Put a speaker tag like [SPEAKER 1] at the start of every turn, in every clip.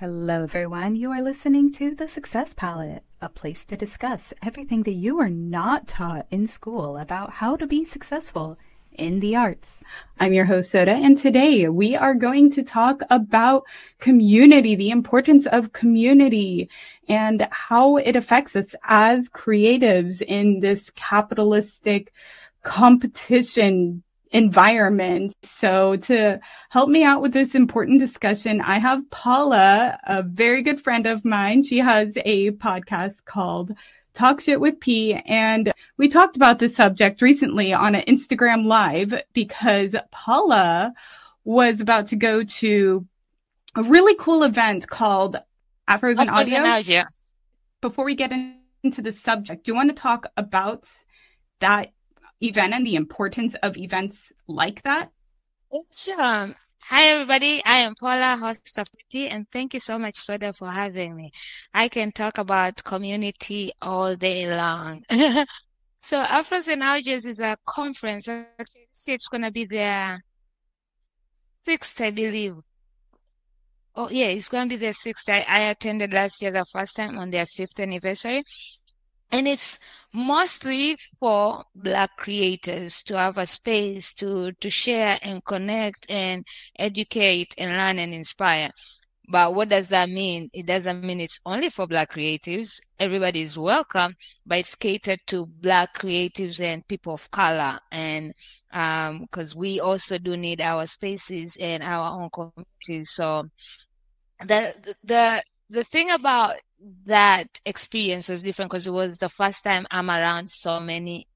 [SPEAKER 1] Hello, everyone. You are listening to The Success Palette, a place to discuss everything that you are not taught in school about how to be successful in the arts.
[SPEAKER 2] I'm your host, Soda, and today we are going to talk about community, the importance of community, and how it affects us as creatives in this capitalistic competition environment. So to help me out with this important discussion, I have Paula, a very good friend of mine. She has a podcast called Talk Shit with P. And we talked about this subject recently on an Instagram live because Paula was about to go to a really cool event called Afros and Audio. Before we get into the subject, do you want to talk about that event and the importance of events like that?
[SPEAKER 3] Sure. Hi, everybody. I am Paula, host of Pretty, and thank you so much, Soda, for having me. I can talk about community all day long. so, Afros and is a conference. Actually, it's going to be their sixth, I believe. Oh, yeah, it's going to be their sixth. I, I attended last year the first time on their fifth anniversary. And it's mostly for Black creators to have a space to, to share and connect and educate and learn and inspire. But what does that mean? It doesn't mean it's only for Black creatives. Everybody is welcome, but it's catered to Black creatives and people of color. And because um, we also do need our spaces and our own communities. So the the the thing about that experience was different because it was the first time I'm around so many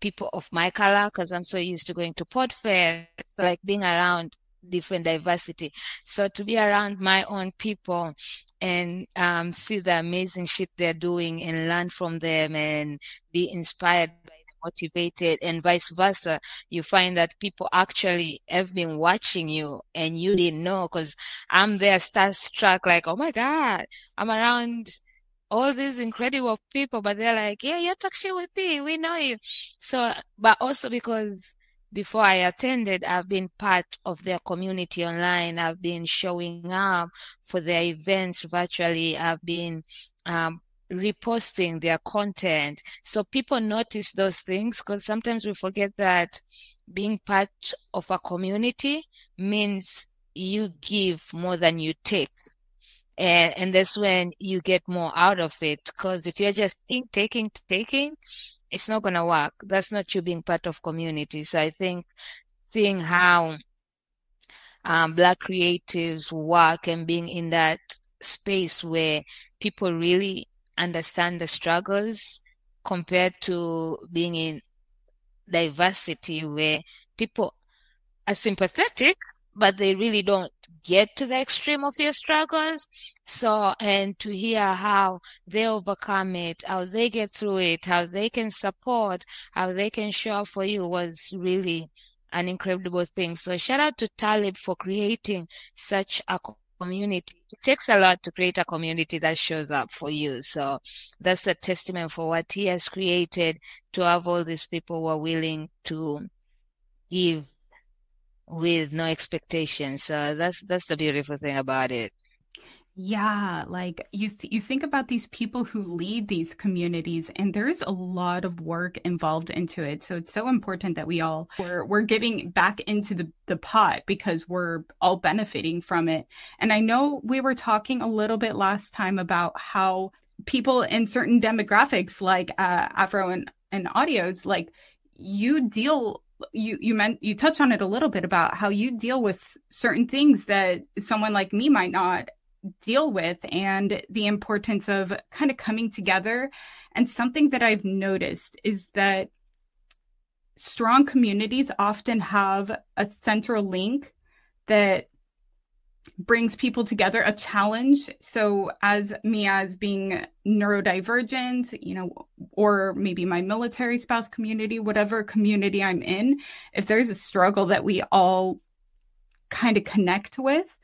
[SPEAKER 3] people of my color because I'm so used to going to PodFest, like being around different diversity. So to be around my own people and um, see the amazing shit they're doing and learn from them and be inspired motivated and vice versa. You find that people actually have been watching you and you didn't know because I'm there starstruck like, oh my God, I'm around all these incredible people, but they're like, yeah, you're talking with me. We know you. So, but also because before I attended, I've been part of their community online. I've been showing up for their events virtually. I've been um, reposting their content. So people notice those things because sometimes we forget that being part of a community means you give more than you take. And, and that's when you get more out of it. Because if you're just taking, taking, it's not going to work. That's not you being part of community. So I think seeing how um, Black creatives work and being in that space where people really understand the struggles compared to being in diversity where people are sympathetic but they really don't get to the extreme of your struggles. So, and to hear how they overcome it, how they get through it, how they can support, how they can show up for you was really an incredible thing. So shout out to Talib for creating such a community. It takes a lot to create a community that shows up for you. So that's a testament for what he has created to have all these people who are willing to give with no expectations. So that's that's the beautiful thing about it.
[SPEAKER 2] Yeah, like you th- you think about these people who lead these communities and there's a lot of work involved into it. So it's so important that we all we're we're giving back into the the pot because we're all benefiting from it. And I know we were talking a little bit last time about how people in certain demographics like uh, Afro and and audios like you deal you you meant you touch on it a little bit about how you deal with certain things that someone like me might not deal with and the importance of kind of coming together. And something that I've noticed is that strong communities often have a central link that brings people together a challenge so as me as being neurodivergent you know or maybe my military spouse community whatever community i'm in if there's a struggle that we all kind of connect with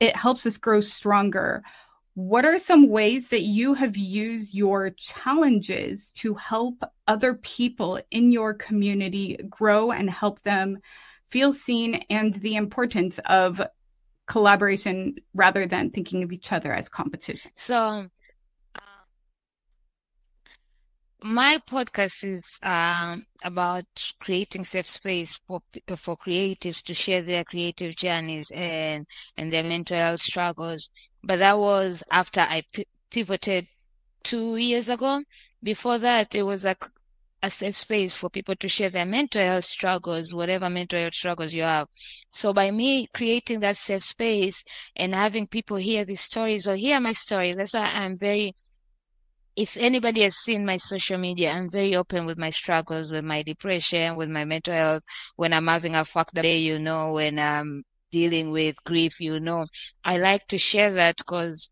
[SPEAKER 2] it helps us grow stronger. What are some ways that you have used your challenges to help other people in your community grow and help them feel seen and the importance of collaboration rather than thinking of each other as competition?
[SPEAKER 3] So, uh, my podcast is um, about creating safe space for for creatives to share their creative journeys and and their mental health struggles. But that was after I p- pivoted two years ago. Before that, it was a a safe space for people to share their mental health struggles, whatever mental health struggles you have. So by me creating that safe space and having people hear these stories or hear my story, that's why I'm very if anybody has seen my social media, I'm very open with my struggles, with my depression, with my mental health. When I'm having a fucked day, you know, when I'm dealing with grief, you know, I like to share that because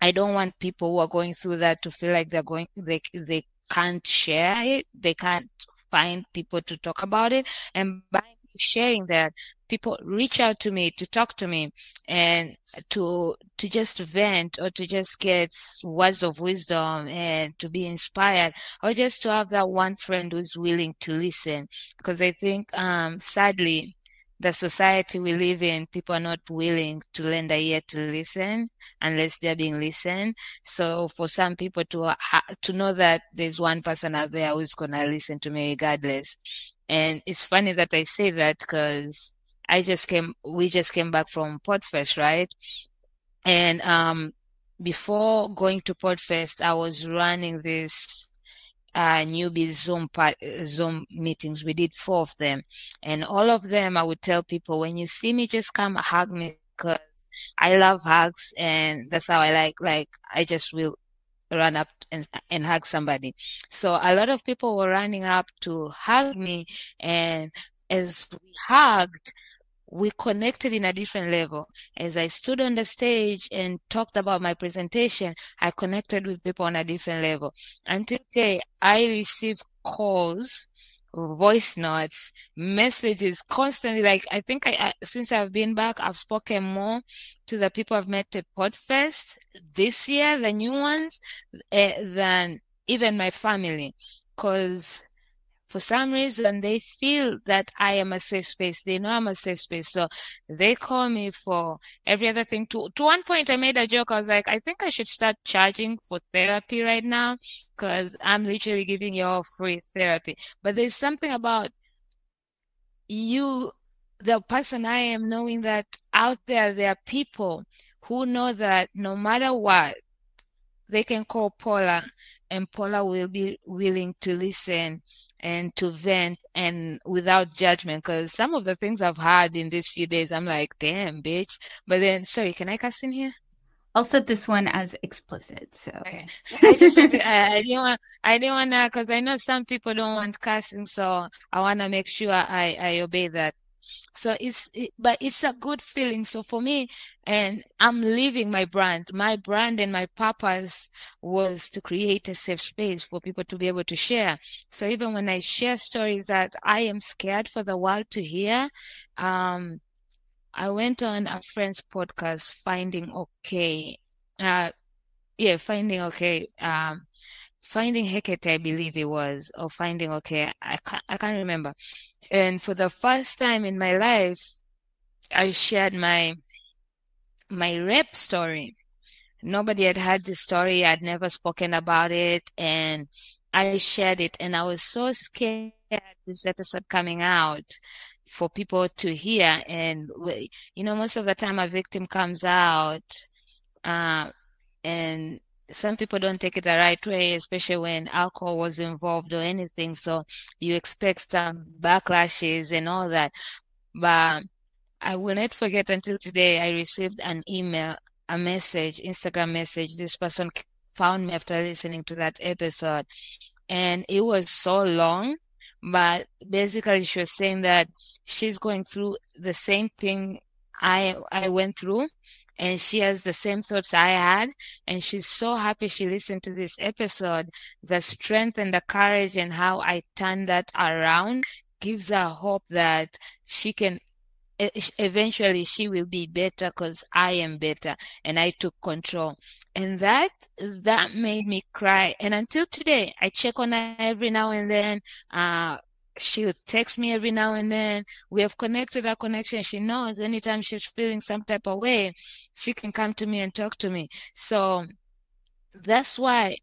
[SPEAKER 3] I don't want people who are going through that to feel like they're going, they, they can't share it. They can't find people to talk about it. And by sharing that, people reach out to me to talk to me and to to just vent or to just get words of wisdom and to be inspired or just to have that one friend who's willing to listen because i think um sadly the society we live in, people are not willing to lend a ear to listen unless they're being listened. So for some people to to know that there's one person out there who's gonna listen to me regardless, and it's funny that I say that because I just came, we just came back from Podfest, right? And um, before going to Podfest, I was running this uh, newbie Zoom part, Zoom meetings. We did four of them, and all of them, I would tell people, when you see me, just come hug me because I love hugs, and that's how I like. Like I just will run up and and hug somebody. So a lot of people were running up to hug me, and as we hugged, we connected in a different level. As I stood on the stage and talked about my presentation, I connected with people on a different level. Until today, I receive calls, voice notes, messages constantly. Like I think I, I, since I've been back, I've spoken more to the people I've met at Podfest this year, the new ones, uh, than even my family, because for some reason they feel that I am a safe space. They know I'm a safe space. So they call me for every other thing. To to one point I made a joke. I was like, I think I should start charging for therapy right now because I'm literally giving you all free therapy. But there's something about you the person I am knowing that out there there are people who know that no matter what they can call Paula and Paula will be willing to listen and to vent and without judgment because some of the things I've had in these few days, I'm like, damn, bitch. But then, sorry, can I cuss in here?
[SPEAKER 2] I'll set this one as explicit. So
[SPEAKER 3] okay. I just want to, I, I didn't want, I didn't want to, because I know some people don't want cussing, so I want to make sure I, I obey that. So it's, it, but it's a good feeling. So for me, and I'm leaving my brand. My brand and my purpose was to create a safe space for people to be able to share. So even when I share stories that I am scared for the world to hear, um, I went on a friend's podcast, Finding Okay. Uh, yeah, Finding Okay. Um, Finding Hecate, I believe it was, or Finding Okay. I can't, I can't remember. And for the first time in my life, I shared my my rep story. Nobody had heard the story. I'd never spoken about it, and I shared it. And I was so scared this episode coming out for people to hear. And you know, most of the time, a victim comes out, uh, and some people don't take it the right way, especially when alcohol was involved or anything. So you expect some backlashes and all that. But I will not forget until today, I received an email, a message, Instagram message. This person found me after listening to that episode. And it was so long, but basically she was saying that she's going through the same thing I I went through and she has the same thoughts I had. And she's so happy she listened to this episode. The strength and the courage and how I turned that around gives her hope that she can eventually she will be better because I am better and I took control. And that that made me cry. And until today, I check on her every now and then. Uh, she'll text me every now and then. We have connected our connection. She knows anytime she's feeling some type of way, she can come to me and talk to me. So that's why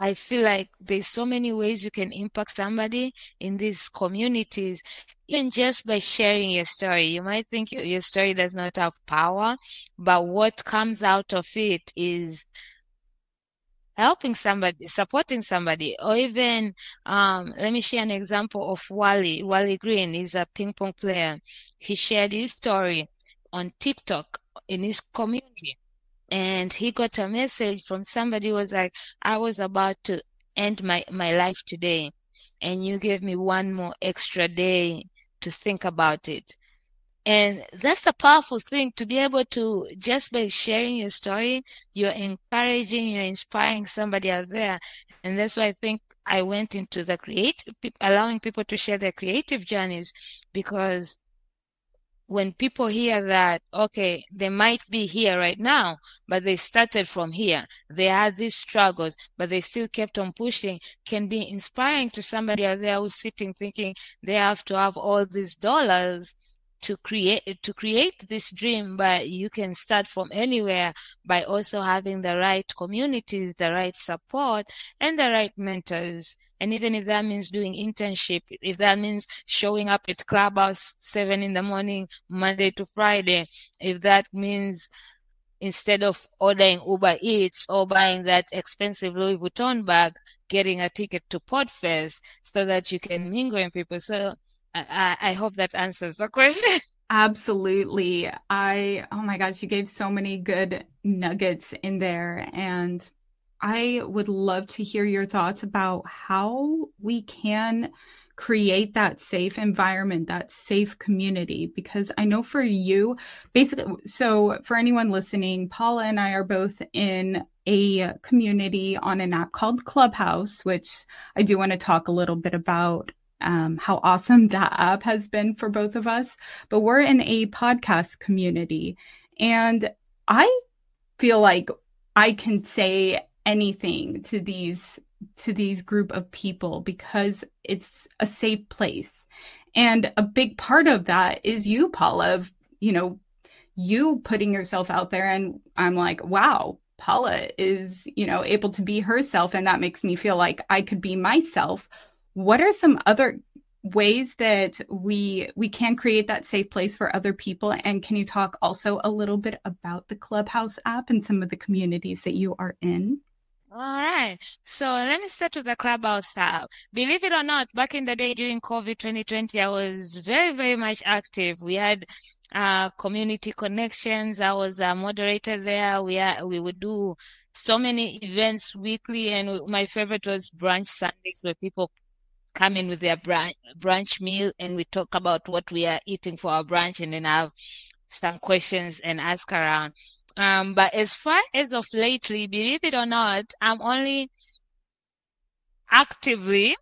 [SPEAKER 3] I feel like there's so many ways you can impact somebody in these communities, even just by sharing your story. You might think your story does not have power, but what comes out of it is helping somebody, supporting somebody, or even um, let me share an example of Wally. Wally Green is a ping pong player. He shared his story on TikTok in his community, and he got a message from somebody who was like, "I was about to end my my life today, and you gave me one more extra day to think about it." And that's a powerful thing to be able to just by sharing your story, you're encouraging, you're inspiring somebody out there. And that's why I think I went into the creative, allowing people to share their creative journeys because when people hear that, okay, they might be here right now, but they started from here. They had these struggles, but they still kept on pushing, can be inspiring to somebody out there who's sitting thinking they have to have all these dollars to create to create this dream but you can start from anywhere by also having the right communities the right support and the right mentors. And even if that means doing internship if that means showing up at clubhouse seven in the morning monday to friday if that means instead of ordering uber eats or buying that expensive louis vuitton bag getting a ticket to podfest so that you can mingle with people. So I, I hope that answers the question.
[SPEAKER 2] Absolutely. I, oh my gosh, you gave so many good nuggets in there. And I would love to hear your thoughts about how we can create that safe environment, that safe community. Because I know for you, basically, so for anyone listening, Paula and I are both in a community on an app called Clubhouse, which I do want to talk a little bit about um, how awesome that app has been for both of us. But we're in a podcast community. And I feel like I can say anything to these to these group of people because it's a safe place. And a big part of that is you, Paula, of, you know, you putting yourself out there. And I'm like, wow, Paula is, you know, able to be herself. And that makes me feel like I could be myself what are some other ways that we we can create that safe place for other people and can you talk also a little bit about the clubhouse app and some of the communities that you are in
[SPEAKER 3] all right. So let me start with the Clubhouse app. Believe it or not, back in the day during COVID 2020, I was very, very much active. We had uh, community connections. I was a moderator there. We, uh, we would do so many events weekly. And my favorite was brunch Sundays where people come in with their brunch, meal and we talk about what we are eating for our brunch and then have some questions and ask around. Um, but as far as of lately, believe it or not, I'm only actively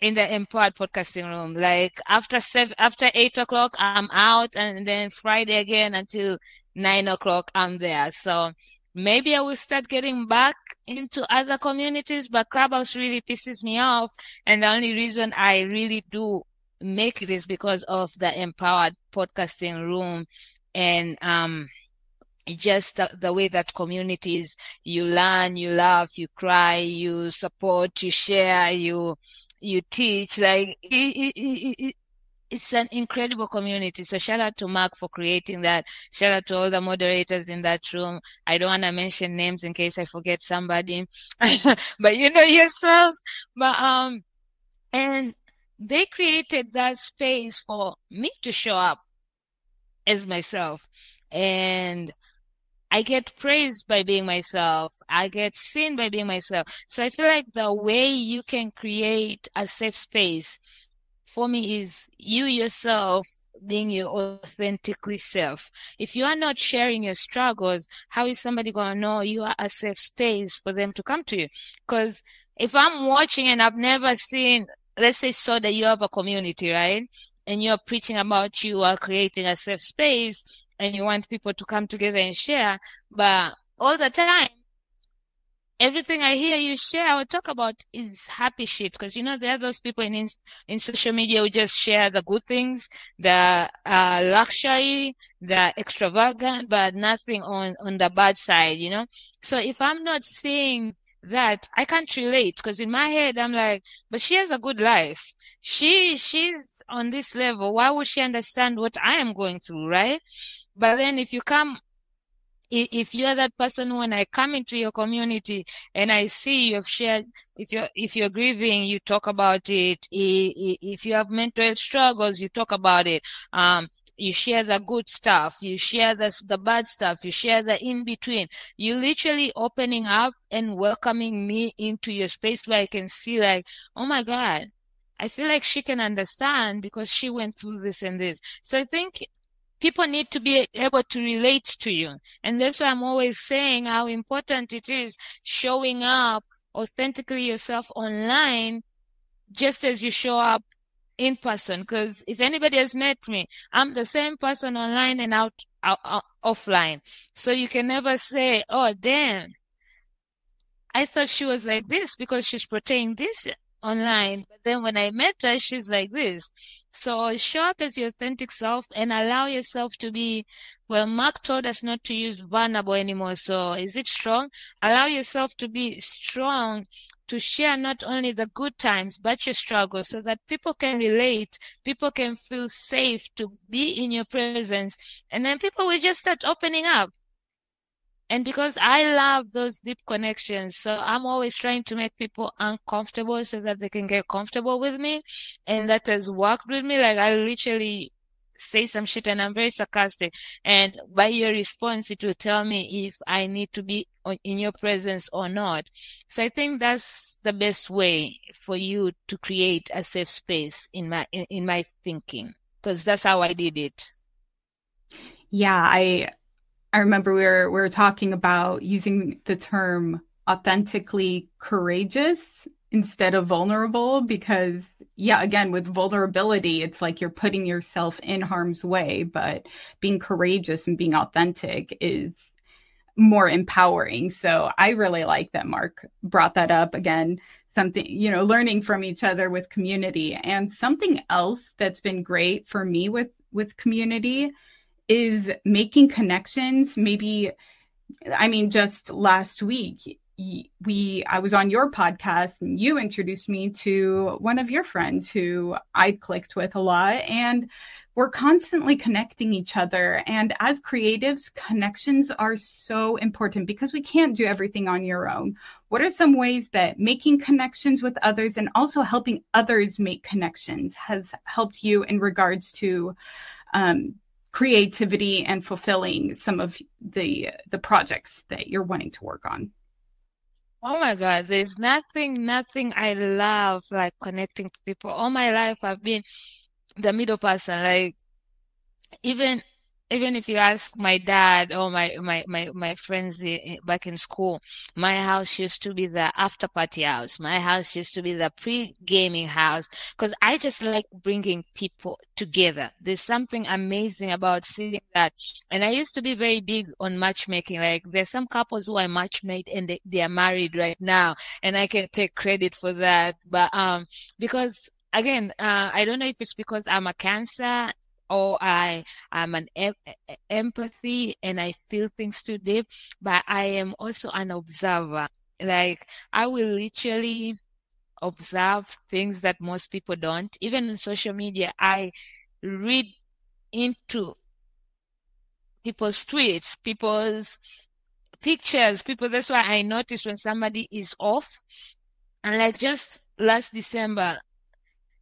[SPEAKER 3] in the empowered podcasting room. Like after seven, after eight o'clock, I'm out, and then Friday again until nine o'clock, I'm there. So maybe I will start getting back into other communities, but Clubhouse really pisses me off. And the only reason I really do make it is because of the empowered podcasting room and, um, just the, the way that communities you learn, you laugh, you cry, you support, you share, you you teach. Like it, it, it, it's an incredible community. So shout out to Mark for creating that. Shout out to all the moderators in that room. I don't want to mention names in case I forget somebody, but you know yourselves. But, um, and they created that space for me to show up as myself. And I get praised by being myself. I get seen by being myself. So I feel like the way you can create a safe space for me is you yourself being your authentically self. If you are not sharing your struggles, how is somebody going to know you are a safe space for them to come to you? Because if I'm watching and I've never seen, let's say, Soda you have a community, right? And you're preaching about you are creating a safe space and you want people to come together and share, but all the time everything I hear you share or talk about is happy shit. Cause you know, there are those people in, in social media who just share the good things, the uh, luxury, the extravagant, but nothing on, on the bad side, you know? So if I'm not seeing that, I can't relate. Cause in my head, I'm like, but she has a good life. She, she's on this level. Why would she understand what I am going through, right? But then if you come if you are that person when I come into your community and I see you've shared, if you're if you're grieving, you talk about it. If you have mental struggles, you talk about it. Um, you share the good stuff, you share the the bad stuff, you share the in between. You literally opening up and welcoming me into your space where I can see like, oh my god, I feel like she can understand because she went through this and this. So I think people need to be able to relate to you. And that's why I'm always saying how important it is showing up authentically yourself online just as you show up in person. Because if anybody has met me, I'm the same person online and out, out, out offline. So you can never say, oh, damn, I thought she was like this because she's portraying this online. But then when I met her, she's like this. So show up as your authentic self and allow yourself to be, well, Mark told us not to use vulnerable anymore. So is it strong? Allow yourself to be strong to share not only the good times, but your struggles so that people can relate, people can feel safe to be in your presence. And then people will just start opening up. And because I love those deep connections, so I'm always trying to make people uncomfortable so that they can get comfortable with me. And that has worked with me. Like I literally say some shit and I'm very sarcastic. And by your response, it will tell me if I need to be in your presence or not. So I think that's the best way for you to create a safe space in my, in my thinking, because that's how I did it.
[SPEAKER 2] Yeah, I I remember we were we were talking about using the term authentically courageous instead of vulnerable because yeah again with vulnerability it's like you're putting yourself in harm's way but being courageous and being authentic is more empowering. So i really like that mark brought that up. Again something you know learning from each other with community. And something else that's been great for me with with community is making connections. Maybe, I mean, just last week, we I was on your podcast and you introduced me to one of your friends who I clicked with a lot and we're constantly connecting each other and as creatives connections are so important because we can't do everything on your own. What are some ways that making connections with others and also helping others make connections has helped you in regards to um, creativity and fulfilling some of the the projects that you're wanting to work on.
[SPEAKER 3] Oh my god there's nothing nothing i love like connecting to people. All my life i've been the middle person like even even if you ask my dad or my my my, my friends back in school my house used to be the after party house. My house used to be the pre-gaming house. Because i just like bringing people together. There's something amazing about seeing that. And i used to be very big on matchmaking. Like there's some couples who i matchmade and they, they are married right now and i can take credit for that. But um because again, uh, I don't know if it's because I'm a cancer or I am an em- empathy and I feel things too deep, but I am also an observer. Like I will literally observe things that most people don't. Even in social media, I read into people's tweets, people's pictures, people. That's why I notice when somebody is off. And like just last December,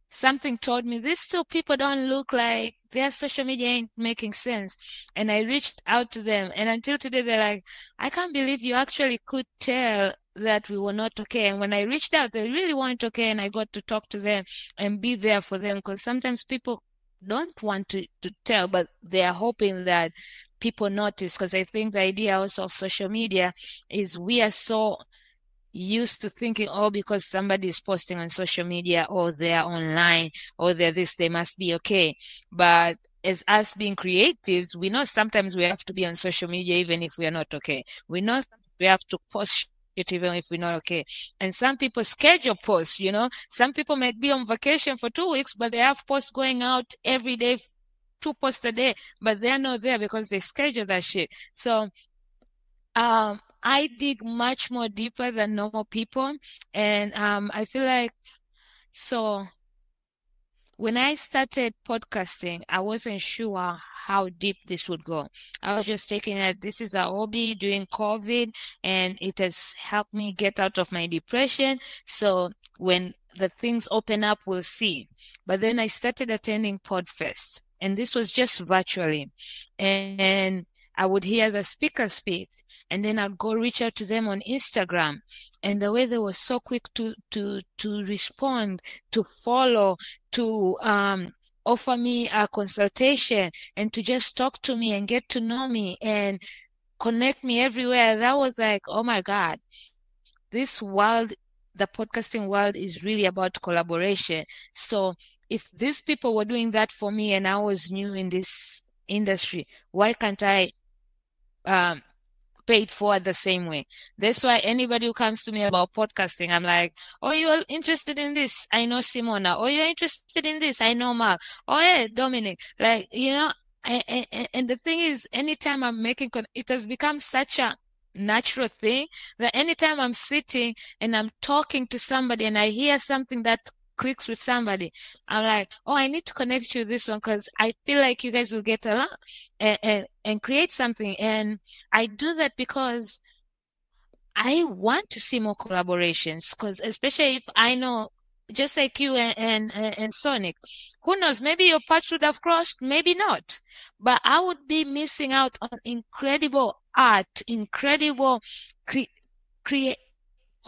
[SPEAKER 3] something told me these two people don't look like their social media ain't making sense. And I reached out to them and until today they're like, I can't believe you actually could tell that we were not okay. And when I reached out, they really weren't okay and I got to talk to them and be there for them because sometimes people don't want to, to tell, but they are hoping that people notice because I think the idea also of social media is we are so used to thinking, oh, because somebody is posting on social media or they're online or they're this, they must be okay. But as us being creatives, we know sometimes we have to be on social media even if we are not okay. We know we have to post it even if we're not okay. And some people schedule posts, you know. Some people might be on vacation for two weeks, but they have posts going out every day, two posts a day, but they're not there because they schedule that shit. So um I dig much more deeper than normal people. And um I feel like so when I started podcasting, I wasn't sure how deep this would go. I was just taking it, this is a hobby during COVID, and it has helped me get out of my depression. So when the things open up, we'll see. But then I started attending Podfest, and this was just virtually. And I would hear the speaker speak, and then I'd go reach out to them on Instagram. And the way they were so quick to to to respond, to follow, to um, offer me a consultation, and to just talk to me and get to know me and connect me everywhere. That was like, oh my God, this world, the podcasting world, is really about collaboration. So if these people were doing that for me and I was new in this industry, why can't I um, paid for the same way. That's why anybody who comes to me about podcasting, I'm like, oh, you're interested in this? I know Simona. Oh, you're interested in this? I know Mark. Oh, yeah, Dominic. Like, you know, and, and the thing is, anytime I'm making, it has become such a natural thing that anytime I'm sitting and I'm talking to somebody and I hear something that clicks with somebody, I'm like, oh, I need to connect you this one because I feel like you guys will get along and, and, and create something. And I do that because I want to see more collaborations because especially if I know just like you and, and, and Sonic, who knows? Maybe your paths would have crossed, maybe not. But I would be missing out on incredible art, incredible cre- create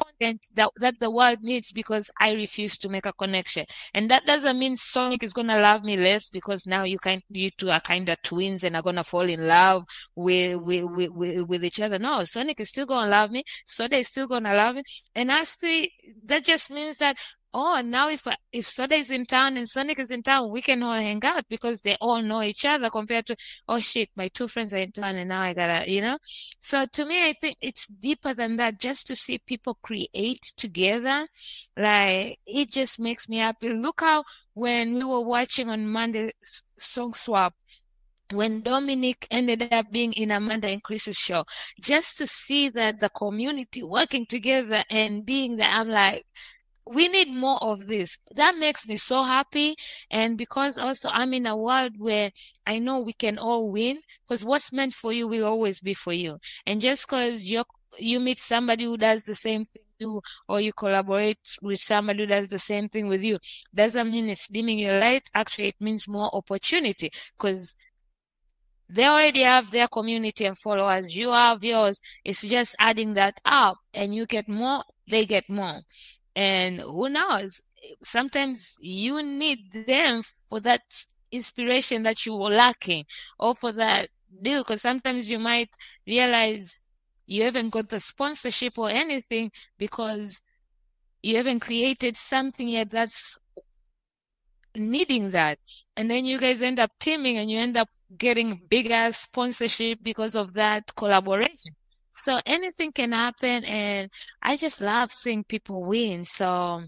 [SPEAKER 3] content that, that the world needs because I refuse to make a connection. And that doesn't mean Sonic is gonna love me less because now you kind you two are kind of twins and are gonna fall in love with with, with with each other. No, Sonic is still gonna love me. Soda is still gonna love me. And actually, that just means that oh, now if if Soda is in town and Sonic is in town, we can all hang out because they all know each other compared to, oh shit, my two friends are in town and now I gotta, you know? So to me, I think it's deeper than that just to see people create together. Like, it just makes me happy. Look how when we were watching on Monday Song Swap, when Dominic ended up being in Amanda and Chris's show, just to see that the community working together and being there, I'm like, we need more of this. That makes me so happy. And because also I'm in a world where I know we can all win because what's meant for you will always be for you. And just because you you meet somebody who does the same thing you or you collaborate with somebody who does the same thing with you doesn't mean it's dimming your light. Actually, it means more opportunity because they already have their community and followers. You have yours. It's just adding that up and you get more, they get more. And who knows? Sometimes you need them for that inspiration that you were lacking or for that deal. Because sometimes you might realize you haven't got the sponsorship or anything because you haven't created something yet that's needing that. And then you guys end up teaming and you end up getting bigger sponsorship because of that collaboration. So anything can happen and I just love seeing people win. So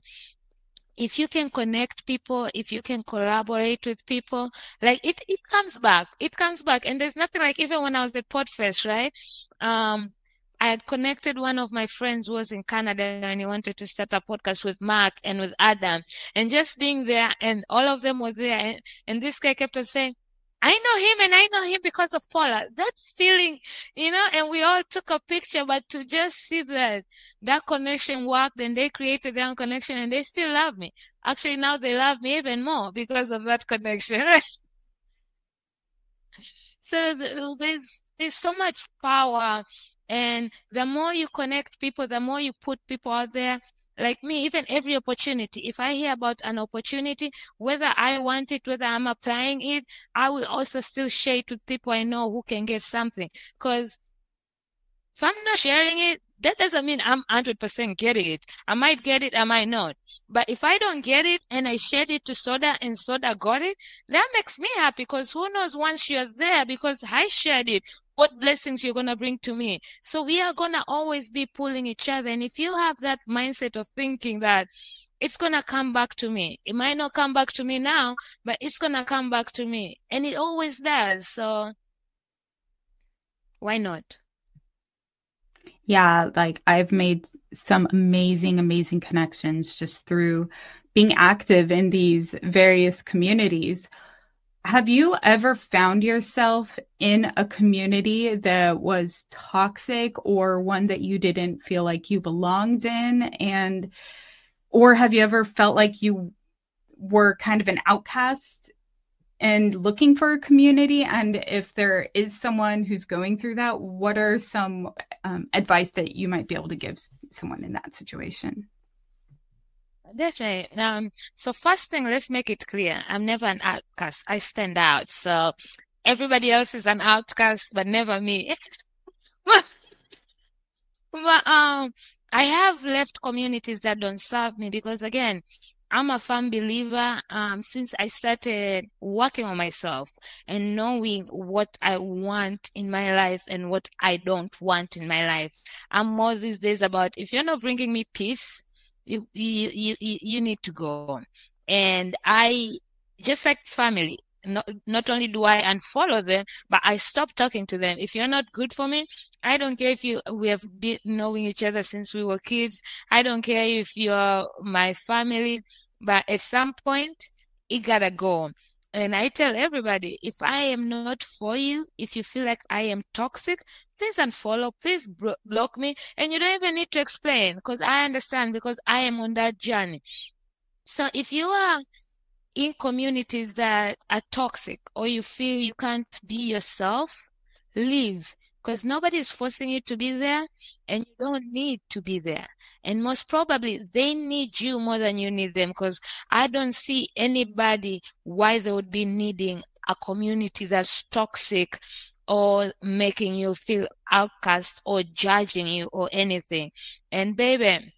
[SPEAKER 3] if you can connect people, if you can collaborate with people, like it, it comes back. It comes back. And there's nothing like even when I was at Podfest, right? Um, I had connected one of my friends who was in Canada and he wanted to start a podcast with Mark and with Adam. And just being there and all of them were there. And, and this guy kept on saying, I know him and I know him because of Paula. That feeling, you know, and we all took a picture, but to just see that that connection worked and they created their own connection and they still love me. Actually, now they love me even more because of that connection. so there's there's so much power, and the more you connect people, the more you put people out there, like me, even every opportunity, if I hear about an opportunity, whether I want it, whether I'm applying it, I will also still share it with people I know who can get something. Because if I'm not sharing it, that doesn't mean I'm 100% getting it. I might get it, I might not. But if I don't get it and I shared it to Soda and Soda got it, that makes me happy because who knows once you're there because I shared it, what blessings you're going to bring to me. So we are going to always be pulling each other. And if you have that mindset of thinking that it's going to come back to me, it might not come back to me now, but it's going to come back to me. And it always does. So why not?
[SPEAKER 2] Yeah, like I've made some amazing, amazing connections just through being active in these various communities. Have you ever found yourself in a community that was toxic or one that you didn't feel like you belonged in? And, or have you ever felt like you were kind of an outcast and looking for a community? And if there is someone who's going through that, what are some um, advice that you might be able to give someone in that situation?
[SPEAKER 3] Definitely. Um, so first thing, let's make it clear. I'm never an outcast. I stand out. So everybody else is an outcast, but never me. but, but um, I have left communities that don't serve me because again, I'm a firm believer um, since I started working on myself and knowing what I want in my life and what I don't want in my life. I'm more these days about if you're not bringing me peace, you you you you need to go on. and i just like family not, not only do I unfollow them, but I stop talking to them. If you're not good for me, I don't care if you we have been knowing each other since we were kids. I don't care if you're my family, but at some point, it gotta go. And I tell everybody, if I am not for you, if you feel like I am toxic, please unfollow, please block me. And you don't even need to explain because I understand because I am on that journey. So if you are in communities that are toxic or you feel you can't be yourself, leave because nobody is forcing you to be there and you don't need to be there. And most probably they need you more than you need them because I don't see anybody why they would be needing a community that's toxic or making you feel outcast or judging you or anything. And baby,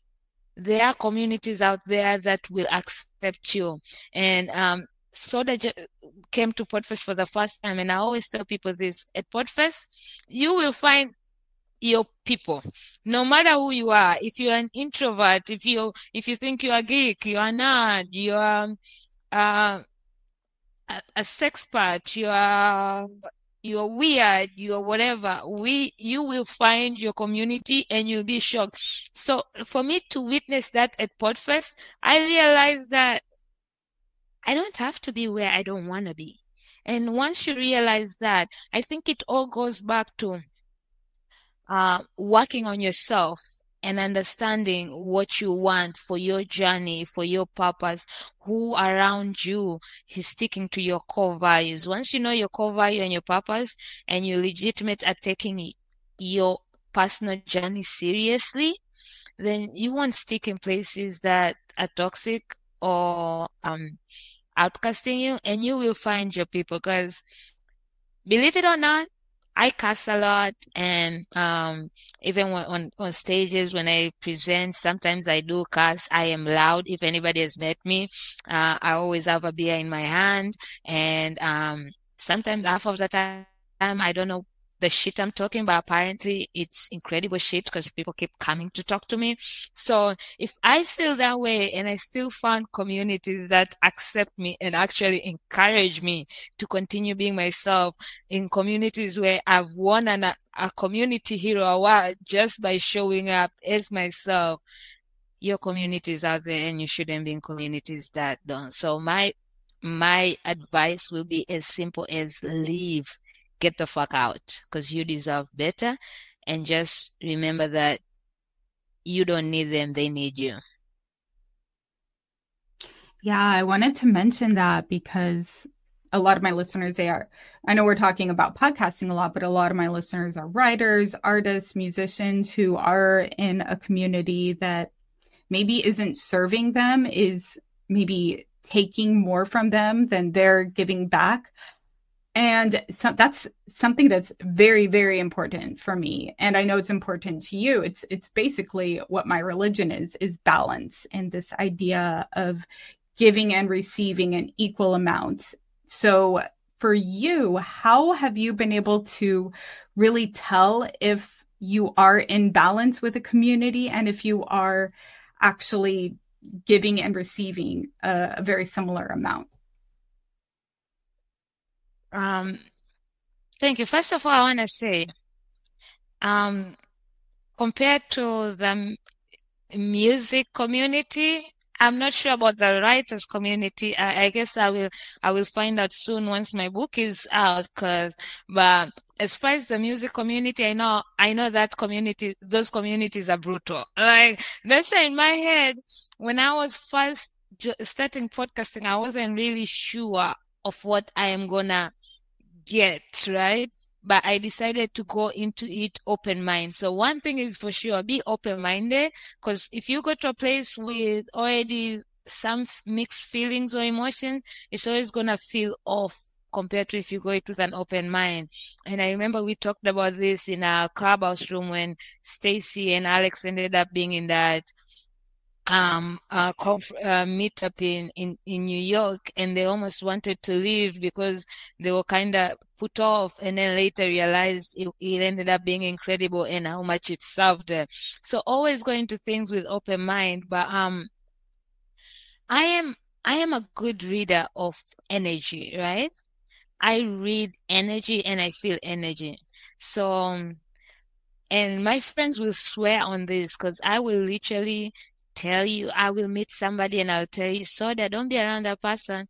[SPEAKER 3] there are communities out there that will accept you. And um, Soda came to Podfest for the first time, and I always tell people this: at Podfest, you will find your people, no matter who you are. If you're an introvert, if you if you think you're geek, you're nerd, you're uh, a, a sexpert, you're you're weird, you're whatever, we you will find your community and you'll be shocked. So for me to witness that at Podfest, I realized that I don't have to be where I don't want to be. And once you realize that, I think it all goes back to uh, working on yourself and understanding what you want for your journey, for your purpose, who around you is sticking to your core values. Once you know your core value and your purpose, and you're legitimate at taking your personal journey seriously, then you won't stick in places that are toxic or um, outcasting you and you will find your people because believe it or not I cast a lot, and um, even when, on on stages when I present, sometimes I do cast I am loud. If anybody has met me, uh, I always have a beer in my hand, and um, sometimes half of the time I don't know the shit I'm talking about. Apparently, it's incredible shit because people keep coming to talk to me. So if I feel that way and I still find communities that accept me and actually encourage me to continue being myself in communities where I've won an, a community hero award just by showing up as myself, your communities out there and you shouldn't be in communities that don't. So my my advice will be as simple as leave get the fuck out because you deserve better. And just remember that you don't need them, they need you.
[SPEAKER 2] Yeah, I wanted to mention that because a lot of my listeners, they are, I know we're talking about podcasting a lot, but a lot of my listeners are writers, artists, musicians who are in a community that maybe isn't serving them, is maybe taking more from them than they're giving back. And so that's something that's very, very important for me. And I know it's important to you. It's, it's basically what my religion is, is balance and this idea of giving and receiving an equal amount. So for you, how have you been able to really tell if you are in balance with a community and if you are actually giving and receiving a, a very similar amount?
[SPEAKER 3] Um, thank you. First of all, I want to say, um, compared to the music community, I'm not sure about the writers community. I, I, guess I will I will find out soon once my book is out. Cause, but as far as the music community, I know I know that community, those communities are brutal. Like that's why in my head, when I was first starting podcasting, I wasn't really sure of what I am gonna get, right? But I decided to go into it open mind. So one thing is for sure, be open minded. Cause if you go to a place with already some mixed feelings or emotions, it's always gonna feel off compared to if you go it with an open mind. And I remember we talked about this in our clubhouse room when Stacy and Alex ended up being in that um uh, conf- uh, meetup in, in in New York and they almost wanted to leave because they were kind of put off and then later realized it, it, ended up being incredible and how much it served them. So always going to things with open mind but um I am I am a good reader of energy right? I read energy and I feel energy. So um, and my friends will swear on this because I will literally tell you I will meet somebody and I'll tell you, so that don't be around that person.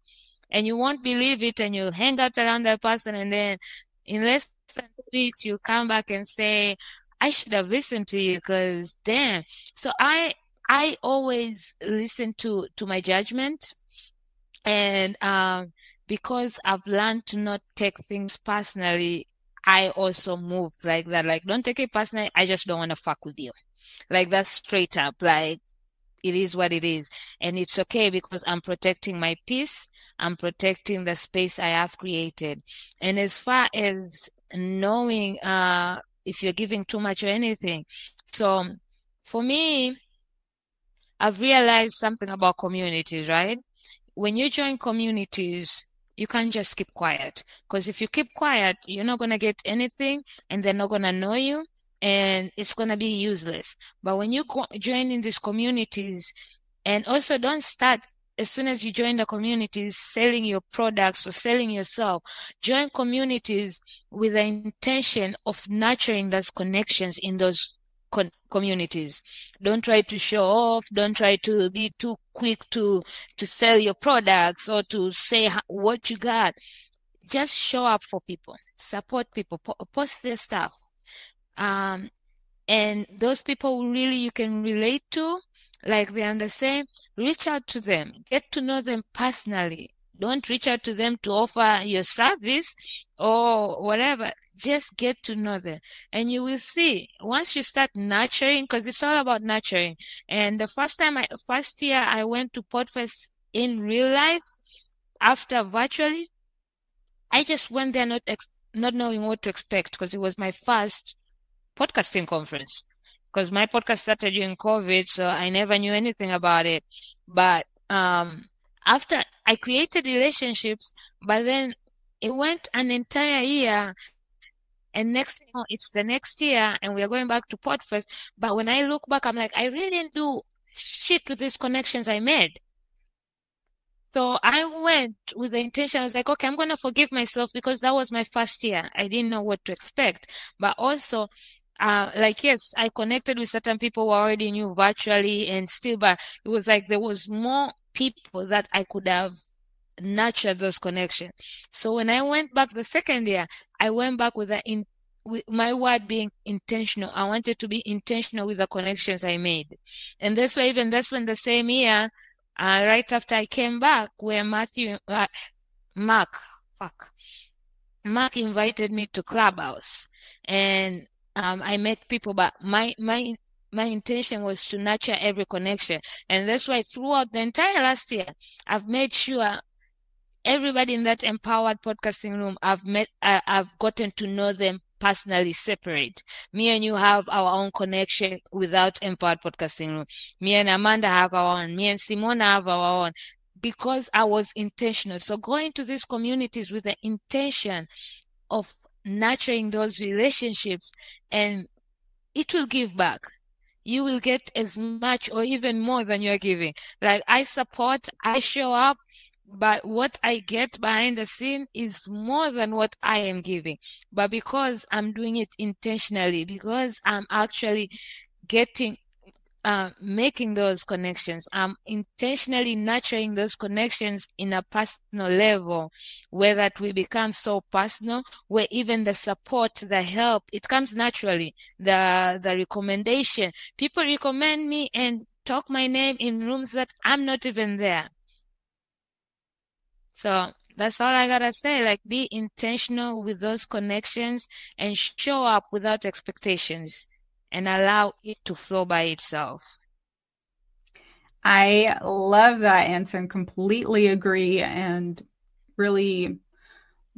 [SPEAKER 3] And you won't believe it and you'll hang out around that person and then in less than two weeks you'll come back and say, I should have listened to you because damn. So I I always listen to to my judgment and um because I've learned to not take things personally, I also move like that. Like, don't take it personally. I just don't want to fuck with you. Like, that's straight up. Like, it is what it is. And it's okay because I'm protecting my peace. I'm protecting the space I have created. And as far as knowing uh, if you're giving too much or anything, so for me, I've realized something about communities, right? When you join communities, you can't just keep quiet because if you keep quiet, you're not going to get anything and they're not going to know you and it's going to be useless. But when you co- join in these communities, and also don't start as soon as you join the communities selling your products or selling yourself, join communities with the intention of nurturing those connections in those con- communities. Don't try to show off. Don't try to be too quick to to sell your products or to say what you got. Just show up for people, support people, po- post their stuff, um, and those people really you can relate to, like they're the same, reach out to them, get to know them personally. Don't reach out to them to offer your service or whatever. Just get to know them. And you will see once you start nurturing, because it's all about nurturing. And the first time I, first year I went to Podfest in real life after virtually, I just went there not, ex- not knowing what to expect because it was my first podcasting conference because my podcast started during COVID, so I never knew anything about it. But um, after I created relationships, but then it went an entire year. And next thing, it's the next year, and we are going back to Podfest. But when I look back, I'm like, I really didn't do shit with these connections I made. So I went with the intention, I was like, okay, I'm going to forgive myself because that was my first year. I didn't know what to expect. But also, uh, like yes, I connected with certain people who already knew virtually and still, but it was like there was more people that I could have nurtured those connections. So when I went back the second year, I went back with in with my word being intentional. I wanted to be intentional with the connections I made. And that's why even that's when the same year, uh, right after I came back, where Matthew, uh, Mark, fuck, Mark invited me to Clubhouse. And um, I met people, but my my my intention was to nurture every connection, and that's why throughout the entire last year, I've made sure everybody in that empowered podcasting room, I've met, uh, I've gotten to know them personally separate. Me and you have our own connection without empowered podcasting room. Me and Amanda have our own. Me and Simona have our own. because I was intentional. So going to these communities with the intention of nurturing those relationships and it will give back. You will get as much or even more than you're giving. Like I support, I show up, but what I get behind the scene is more than what I am giving. But because I'm doing it intentionally, because I'm actually getting uh, making those connections. I'm intentionally nurturing those connections in a personal level where that we become so personal, where even the support, the help, it comes naturally. The, the recommendation, people recommend me and talk my name in rooms that I'm not even there. So that's all I gotta say. Like, be intentional with those connections and show up without expectations and allow it to flow by itself.
[SPEAKER 2] I love that answer and completely agree and really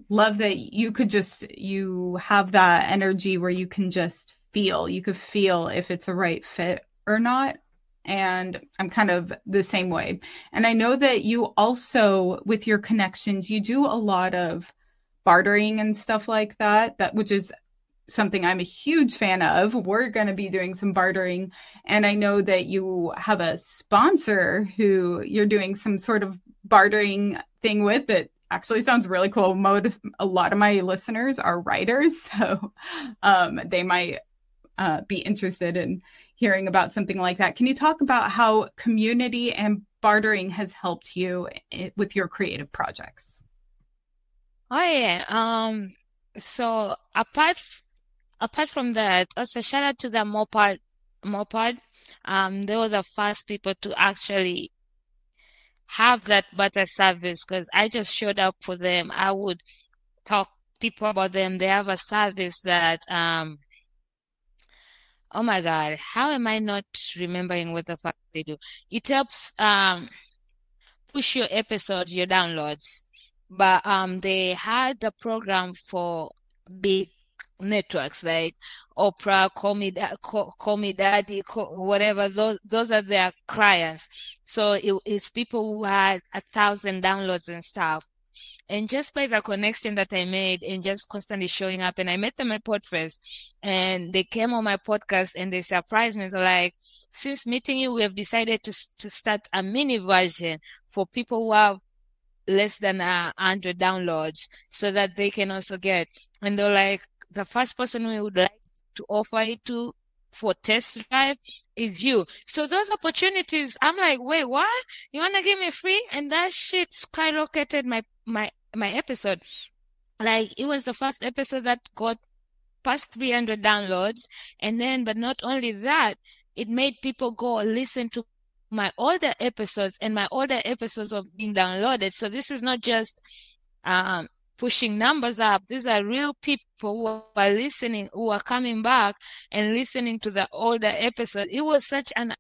[SPEAKER 2] love that you could just you have that energy where you can just feel you could feel if it's a right fit or not and I'm kind of the same way. And I know that you also with your connections you do a lot of bartering and stuff like that that which is something I'm a huge fan of. We're going to be doing some bartering. And I know that you have a sponsor who you're doing some sort of bartering thing with that actually sounds really cool. Most, a lot of my listeners are writers, so um, they might uh, be interested in hearing about something like that. Can you talk about how community and bartering has helped you with your creative projects?
[SPEAKER 3] Oh yeah. Um. So apart apart from that, also shout out to the Mopad. Mopad. Um, they were the first people to actually have that butter service because I just showed up for them. I would talk people about them. They have a service that um oh my god, how am I not remembering what the fuck they do? It helps um push your episodes, your downloads. But um they had the program for big networks like Oprah, Call Me, Call, Me Daddy, whatever. Those those are their clients. So it, it's people who had a thousand downloads and stuff. And just by the connection that I made and just constantly showing up, and I met them at Podfest, and they came on my podcast and they surprised me. They're like, since meeting you, we have decided to to start a mini version for people who have less than a hundred downloads, so that they can also get. And they're like, the first person we would like to offer it to for test drive is you. So those opportunities, I'm like, wait, what? You wanna give me free? And that shit skyrocketed my my my episode. Like it was the first episode that got past 300 downloads, and then, but not only that, it made people go listen to my older episodes, and my older episodes of being downloaded. So this is not just um, pushing numbers up. These are real people who are listening, who are coming back and listening to the older episode. It was such an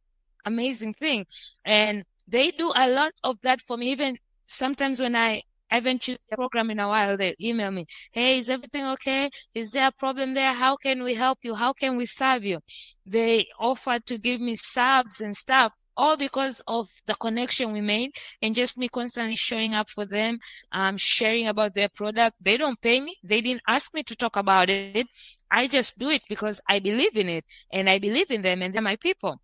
[SPEAKER 3] amazing thing. And they do a lot of that for me. Even sometimes when I haven't choose the program in a while, they email me, Hey, is everything okay? Is there a problem there? How can we help you? How can we serve you? They offer to give me subs and stuff all because of the connection we made and just me constantly showing up for them, um, sharing about their product. They don't pay me. They didn't ask me to talk about it. I just do it because I believe in it and I believe in them and they're my people.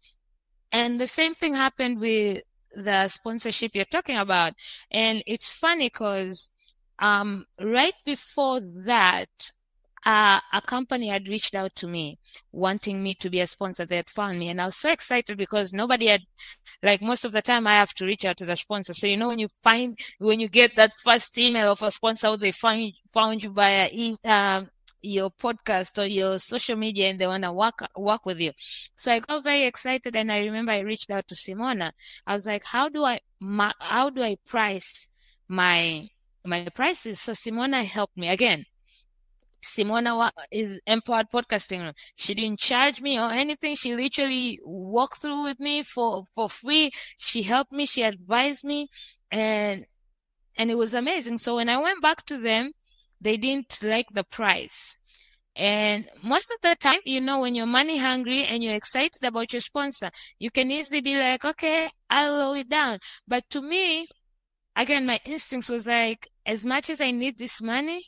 [SPEAKER 3] And the same thing happened with the sponsorship you're talking about. And it's funny because um, right before that, uh, a company had reached out to me wanting me to be a sponsor. They had found me, and I was so excited because nobody had, like, most of the time I have to reach out to the sponsor. So, you know, when you find, when you get that first email of a sponsor, they find, found you via um, your podcast or your social media and they want to work work with you. So I got very excited and I remember I reached out to Simona. I was like, how do I how do I price my my prices? So Simona helped me again. Simona is empowered podcasting. She didn't charge me or anything. She literally walked through with me for, for free. She helped me. She advised me and, and it was amazing. So when I went back to them, they didn't like the price. And most of the time, you know, when you're money hungry and you're excited about your sponsor, you can easily be like, okay, I'll lower it down. But to me, again, my instincts was like, as much as I need this money,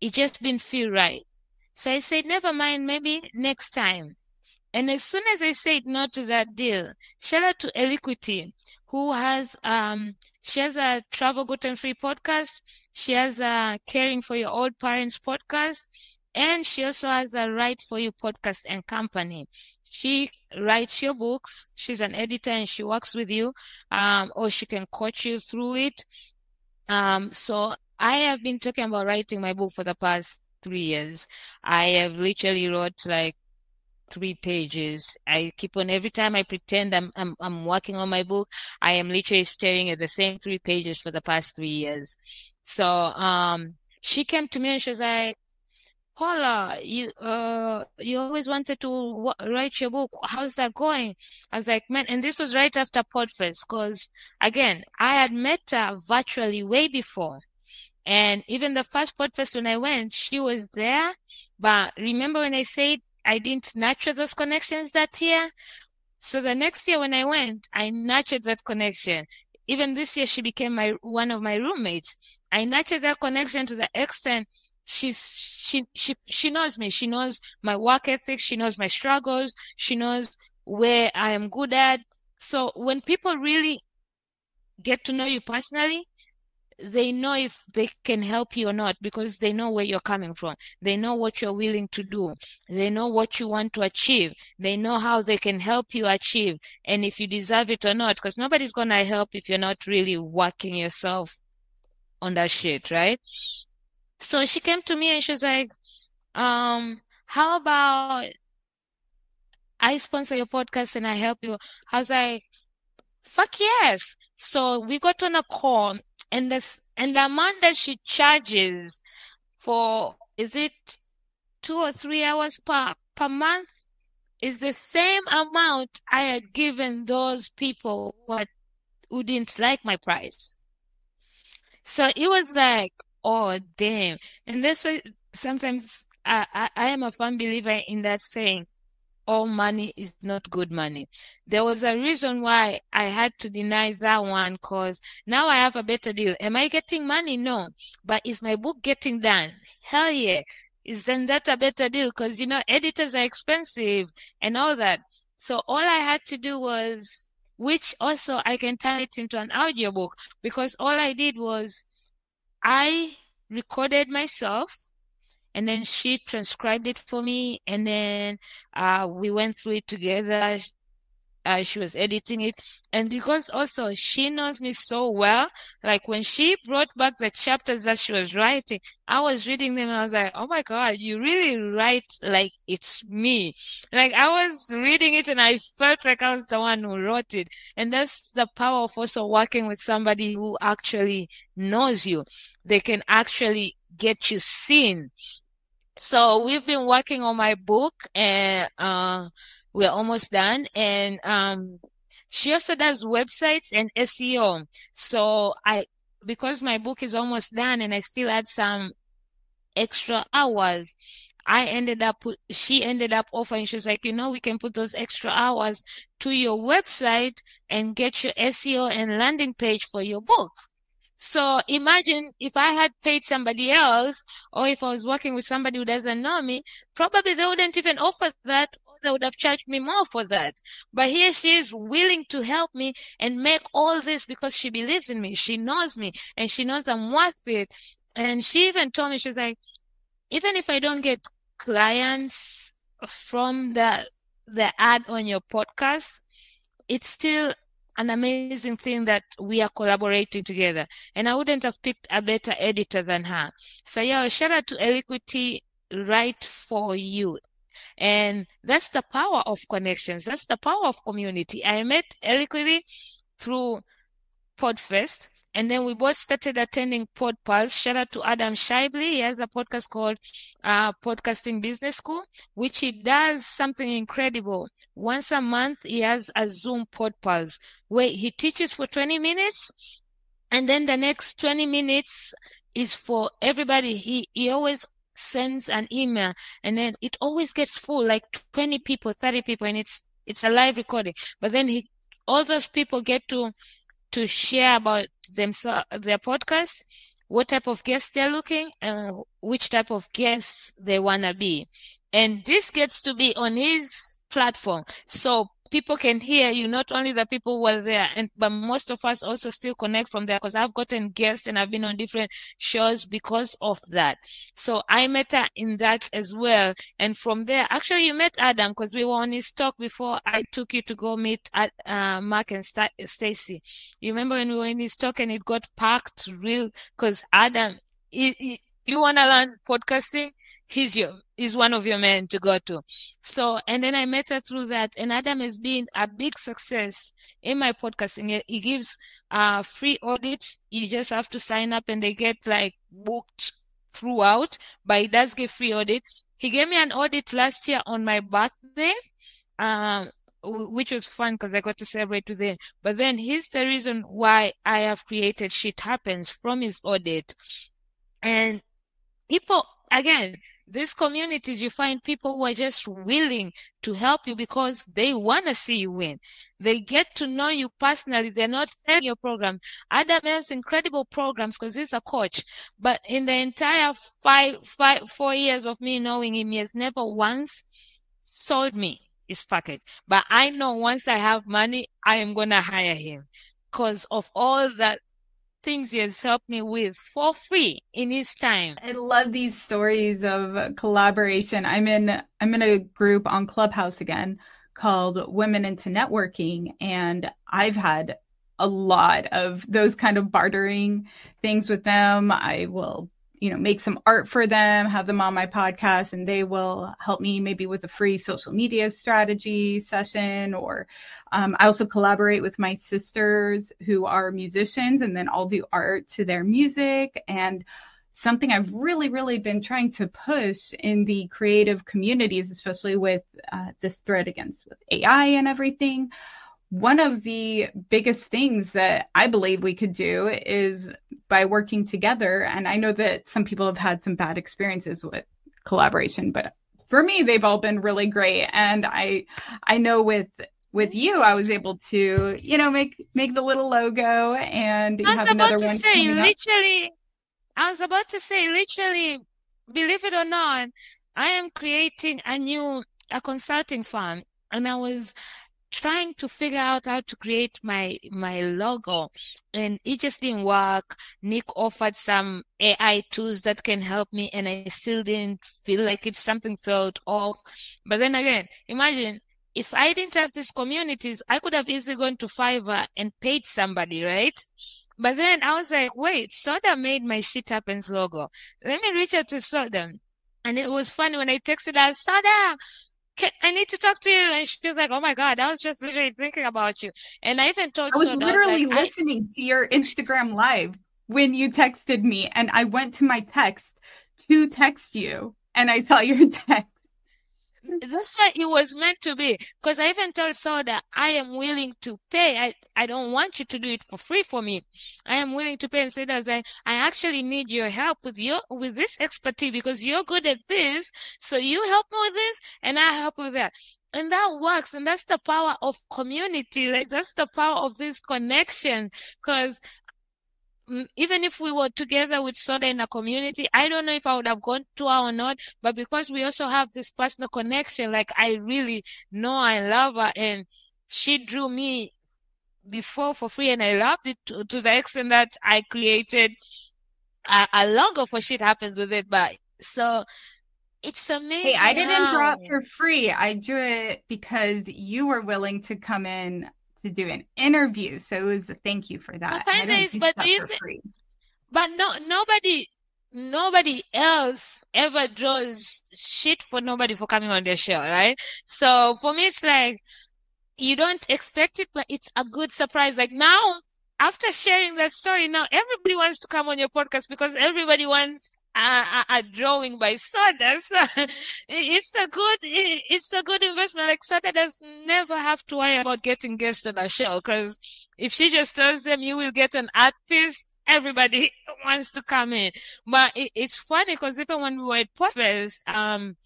[SPEAKER 3] it just didn't feel right. So I said, never mind, maybe next time. And as soon as I said no to that deal, shout out to Eliquity, who has um she has a travel gluten free podcast. She has a caring for your old parents podcast, and she also has a write for you podcast and company. She writes your books. She's an editor and she works with you, um, or she can coach you through it. Um, so I have been talking about writing my book for the past three years. I have literally wrote like three pages. I keep on every time I pretend I'm I'm I'm working on my book, I am literally staring at the same three pages for the past three years. So um she came to me and she was like, Paula, you uh you always wanted to write your book. How's that going? I was like, man, and this was right after Podfest, because again, I had met her virtually way before. And even the first Podfest when I went, she was there. But remember when I said I didn't nurture those connections that year. So the next year when I went, I nurtured that connection. Even this year, she became my one of my roommates. I nurtured that connection to the extent she's she she she knows me. She knows my work ethic. She knows my struggles. She knows where I am good at. So when people really get to know you personally, they know if they can help you or not because they know where you're coming from. They know what you're willing to do. They know what you want to achieve. They know how they can help you achieve and if you deserve it or not because nobody's going to help if you're not really working yourself on that shit, right? So she came to me and she was like, um, how about I sponsor your podcast and I help you? I was like, fuck yes. So we got on a call and this and the amount that she charges for is it two or three hours per per month is the same amount I had given those people what who didn't like my price. So it was like, oh damn. And that's why sometimes I, I, I am a firm believer in that saying all money is not good money. There was a reason why I had to deny that one because now I have a better deal. Am I getting money? No. But is my book getting done? Hell yeah. Is then that a better deal? Because, you know, editors are expensive and all that. So all I had to do was, which also I can turn it into an audiobook because all I did was I recorded myself and then she transcribed it for me and then uh, we went through it together uh, she was editing it. And because also she knows me so well like when she brought back the chapters that she was writing i was reading them and i was like oh my god you really write like it's me. Like i was reading it and i felt like i was the one who wrote it. And that's the power of also working with somebody who actually knows you. They can actually get you seen so we've been working on my book and uh, we're almost done. And um, she also does websites and SEO. So I, because my book is almost done and I still had some extra hours, I ended up, she ended up offering, she was like, you know, we can put those extra hours to your website and get your SEO and landing page for your book. So imagine if I had paid somebody else or if I was working with somebody who doesn't know me, probably they wouldn't even offer that or they would have charged me more for that. But here she is willing to help me and make all this because she believes in me. She knows me and she knows I'm worth it. And she even told me, she's like, even if I don't get clients from the, the ad on your podcast, it's still an amazing thing that we are collaborating together. And I wouldn't have picked a better editor than her. So yeah, shout out to Eliquity right for you. And that's the power of connections. That's the power of community. I met Eliquity through Podfest. And then we both started attending PodPulse. Shout out to Adam Shively. He has a podcast called uh, Podcasting Business School, which he does something incredible. Once a month, he has a Zoom PodPulse where he teaches for 20 minutes. And then the next 20 minutes is for everybody. He, he always sends an email and then it always gets full, like 20 people, 30 people, and it's, it's a live recording. But then he, all those people get to to share about themselves, their podcast, what type of guests they're looking, and which type of guests they want to be. And this gets to be on his platform. So people can hear you, not only the people who were there, and but most of us also still connect from there because I've gotten guests and I've been on different shows because of that. So I met her in that as well. And from there, actually you met Adam because we were on his talk before I took you to go meet uh, Mark and St- Stacy. You remember when we were in his talk and it got packed real because Adam, he, you want to learn podcasting? He's your is one of your men to go to. So, and then I met her through that. And Adam has been a big success in my podcasting. He gives uh free audits. You just have to sign up and they get like booked throughout, but he does give free audit. He gave me an audit last year on my birthday. Um, which was fun because I got to celebrate with him. But then here's the reason why I have created Shit Happens from his audit. And people again these communities you find people who are just willing to help you because they want to see you win. They get to know you personally. They're not selling your program. Adam has incredible programs because he's a coach. But in the entire five five four years of me knowing him he has never once sold me his package. But i know once i have money i am going to hire him because of all that things he has helped me with for free in his time.
[SPEAKER 2] I love these stories of collaboration. I'm in I'm in a group on Clubhouse again called Women into Networking and I've had a lot of those kind of bartering things with them. I will you know, make some art for them, have them on my podcast, and they will help me maybe with a free social media strategy session. Or um, I also collaborate with my sisters who are musicians, and then I'll do art to their music. And something I've really, really been trying to push in the creative communities, especially with uh, this threat against with AI and everything one of the biggest things that I believe we could do is by working together. And I know that some people have had some bad experiences with collaboration, but for me, they've all been really great. And I, I know with, with you, I was able to, you know, make, make the little logo and
[SPEAKER 3] I was about to say, literally, I was about to say, literally, believe it or not, I am creating a new, a consulting firm and I was trying to figure out how to create my my logo. And it just didn't work. Nick offered some ai tools that can help me and i still didn't feel like it's something felt off. But then again imagine if i didn't have these communities i could have easily gone to fiverr and paid somebody right? But then i was like wait soda made my shit happens logo. Let me reach out to soda. And it was funny when i texted her I need to talk to you. And she was like, oh my God, I was just literally thinking about you. And I even told
[SPEAKER 2] I was literally I was like, listening I... to your Instagram live when you texted me and I went to my text to text you and I saw your text
[SPEAKER 3] that's why it was meant to be. Because I even told Saul that I am willing to pay. I, I don't want you to do it for free for me. I am willing to pay and say that I, I actually need your help with your with this expertise because you're good at this. So you help me with this and I help with that. And that works. And that's the power of community. Like that's the power of this connection. Because even if we were together with Soda in a community, I don't know if I would have gone to her or not. But because we also have this personal connection, like I really know I love her, and she drew me before for free, and I loved it to, to the extent that I created a, a, logo for shit happens with it. But so it's amazing.
[SPEAKER 2] Hey, I didn't draw it for free. I drew it because you were willing to come in to do an interview. So it was a thank you for that.
[SPEAKER 3] kind of is, but think, but no, nobody, nobody else ever draws shit for nobody for coming on their show, right? So for me, it's like, you don't expect it, but it's a good surprise. Like now, after sharing that story, now everybody wants to come on your podcast because everybody wants a, a, drawing by Soda. It's a good, it's a good investment. Like Soda does never have to worry about getting guests on a show because if she just tells them you will get an art piece, everybody wants to come in. But it, it's funny because even when we were at Podfest, um,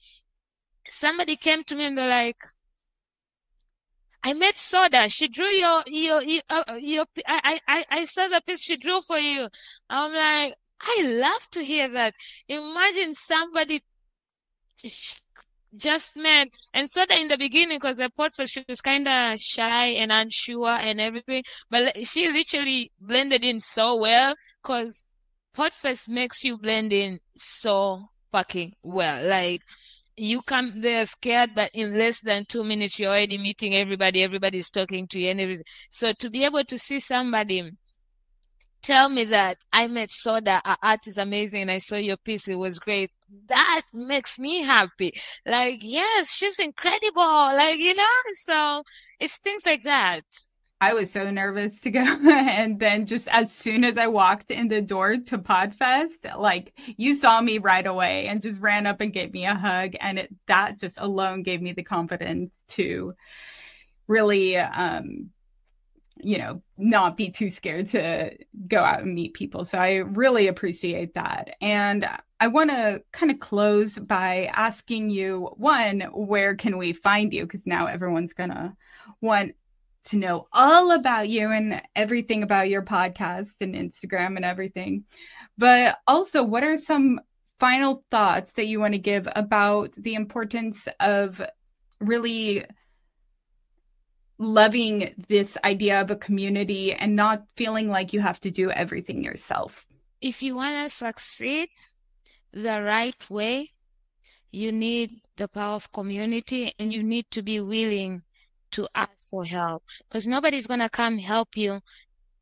[SPEAKER 3] somebody came to me and they're like, I met Soda. She drew your your your, uh, your I, I I saw the piece she drew for you. I'm like, I love to hear that. Imagine somebody just met and Soda in the beginning because the portfolio she was kind of shy and unsure and everything, but she literally blended in so well because Podfest makes you blend in so fucking well. Like you come there scared, but in less than two minutes, you're already meeting everybody. Everybody's talking to you and everything. So to be able to see somebody tell me that I met Soda, our art is amazing, and I saw your piece, it was great. That makes me happy. Like, yes, she's incredible. Like, you know, so it's things like that.
[SPEAKER 2] I was so nervous to go. and then just as soon as I walked in the door to Podfest, like you saw me right away and just ran up and gave me a hug. And it, that just alone gave me the confidence to really, um, you know, not be too scared to go out and meet people. So I really appreciate that. And I want to kind of close by asking you one, where can we find you? Because now everyone's going to want to know all about you and everything about your podcast and Instagram and everything. But also, what are some final thoughts that you want to give about the importance of really loving this idea of a community and not feeling like you have to do everything yourself?
[SPEAKER 3] If you want to succeed the right way, you need the power of community and you need to be willing to ask for help because nobody's going to come help you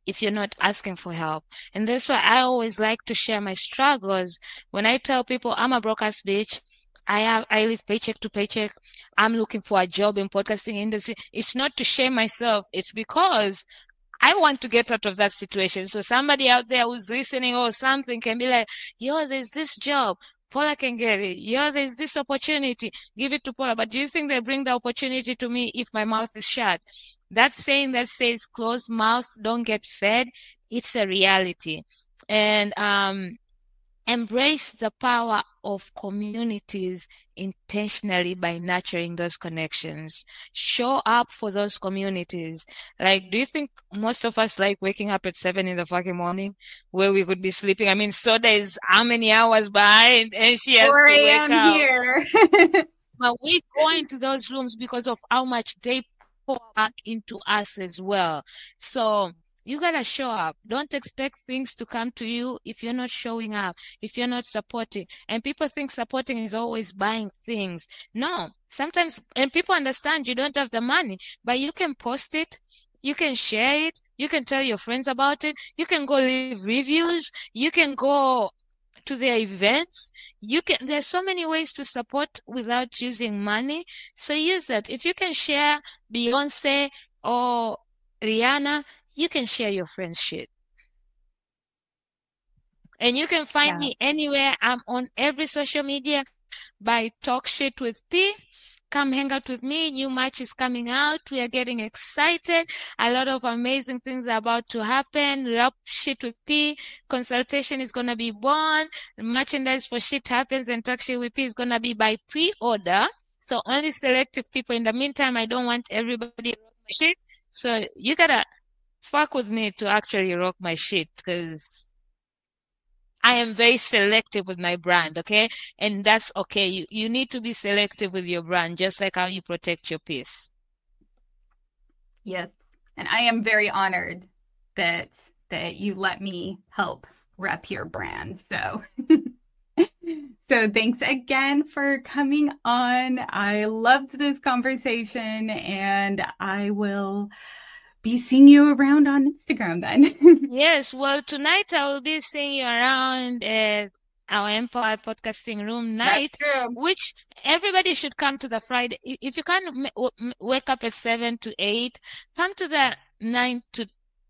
[SPEAKER 3] if you're not asking for help. And that's why I always like to share my struggles. When I tell people I'm a broke ass bitch, I have I live paycheck to paycheck. I'm looking for a job in podcasting industry. It's not to shame myself. It's because I want to get out of that situation. So somebody out there who's listening or something can be like, yo, there's this job. Paula can get it. Yo, there's this opportunity. Give it to Paula. But do you think they bring the opportunity to me if my mouth is shut? That saying that says closed mouth don't get fed, it's a reality. And um, embrace the power of communities intentionally by nurturing those connections. Show up for those communities. Like, do you think most of us like waking up at seven in the fucking morning where we could be sleeping? I mean, Soda is how many hours behind and she has to wake up. Here. but we go into those rooms because of how much they pour back into us as well. So you gotta show up. Don't expect things to come to you if you're not showing up, if you're not supporting. And people think supporting is always buying things. No, sometimes, and people understand you don't have the money, but you can post it. You can share it. You can tell your friends about it. You can go leave reviews. You can go to their events. You can, there's so many ways to support without using money. So use that. If you can share Beyonce or Rihanna, you can share your friend's shit. And you can find yeah. me anywhere. I'm on every social media by Talk Shit with P. Come hang out with me. New match is coming out. We are getting excited. A lot of amazing things are about to happen. Rap Shit with P. Consultation is going to be born. Merchandise for Shit Happens and Talk Shit with P is going to be by pre-order. So only selective people. In the meantime, I don't want everybody shit. So you gotta fuck with me to actually rock my shit because I am very selective with my brand, okay? And that's okay. You you need to be selective with your brand, just like how you protect your piece.
[SPEAKER 2] Yes. And I am very honored that that you let me help rep your brand. So So thanks again for coming on. I loved this conversation and I will be seeing you around on Instagram then.
[SPEAKER 3] yes, well, tonight I will be seeing you around at our Empowered Podcasting Room night, which everybody should come to the Friday. If you can't wake up at 7 to 8, come to the 9 to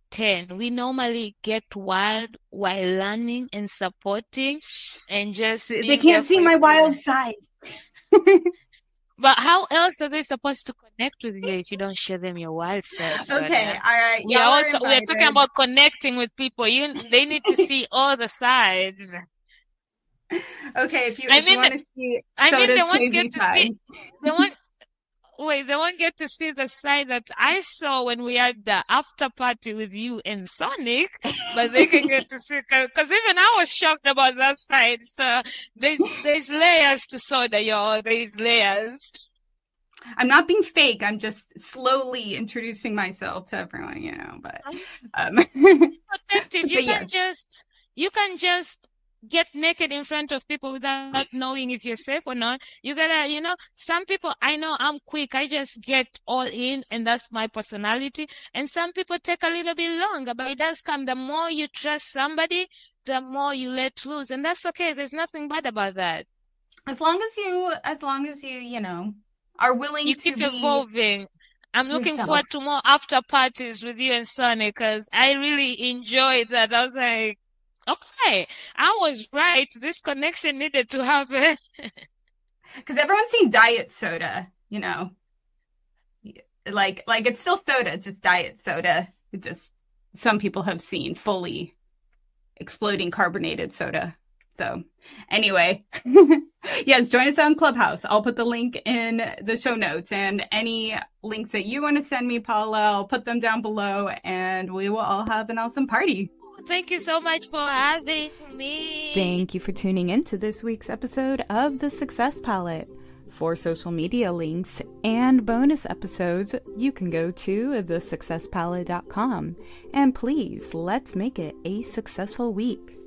[SPEAKER 3] 10. We normally get wild while learning and supporting and just.
[SPEAKER 2] They can't see my wild side.
[SPEAKER 3] But how else are they supposed to connect with you if you don't share them your wild side?
[SPEAKER 2] Okay, all right.
[SPEAKER 3] We are, all we are talking about connecting with people. You, they need to see all the sides.
[SPEAKER 2] Okay, if you, I if mean, you want to see,
[SPEAKER 3] I mean, they won't get to see. They want. Wait, they won't get to see the side that I saw when we had the after party with you and Sonic, but they can get to see because even I was shocked about that side. So there's there's layers to soda, y'all. There's layers.
[SPEAKER 2] I'm not being fake. I'm just slowly introducing myself to everyone, you know. But um,
[SPEAKER 3] protective. You can just you can just get naked in front of people without knowing if you're safe or not. You gotta, you know, some people I know I'm quick. I just get all in and that's my personality. And some people take a little bit longer, but it does come. The more you trust somebody, the more you let loose. And that's okay. There's nothing bad about that.
[SPEAKER 2] As long as you, as long as you, you know, are willing
[SPEAKER 3] you
[SPEAKER 2] to
[SPEAKER 3] keep
[SPEAKER 2] be
[SPEAKER 3] evolving. I'm looking
[SPEAKER 2] yourself.
[SPEAKER 3] forward to more after parties with you and Sonny because I really enjoyed that. I was like, okay, I was right. This connection needed to happen.
[SPEAKER 2] because everyone's seen diet soda, you know, like like it's still soda, just diet soda. It just some people have seen fully exploding carbonated soda. So anyway, yes, join us on Clubhouse. I'll put the link in the show notes and any links that you want to send me, Paula, I'll put them down below and we will all have an awesome party.
[SPEAKER 3] Thank you so much for having me.
[SPEAKER 4] Thank you for tuning in to this week's episode of The Success Palette. For social media links and bonus episodes, you can go to thesuccesspalette.com. And please, let's make it a successful week.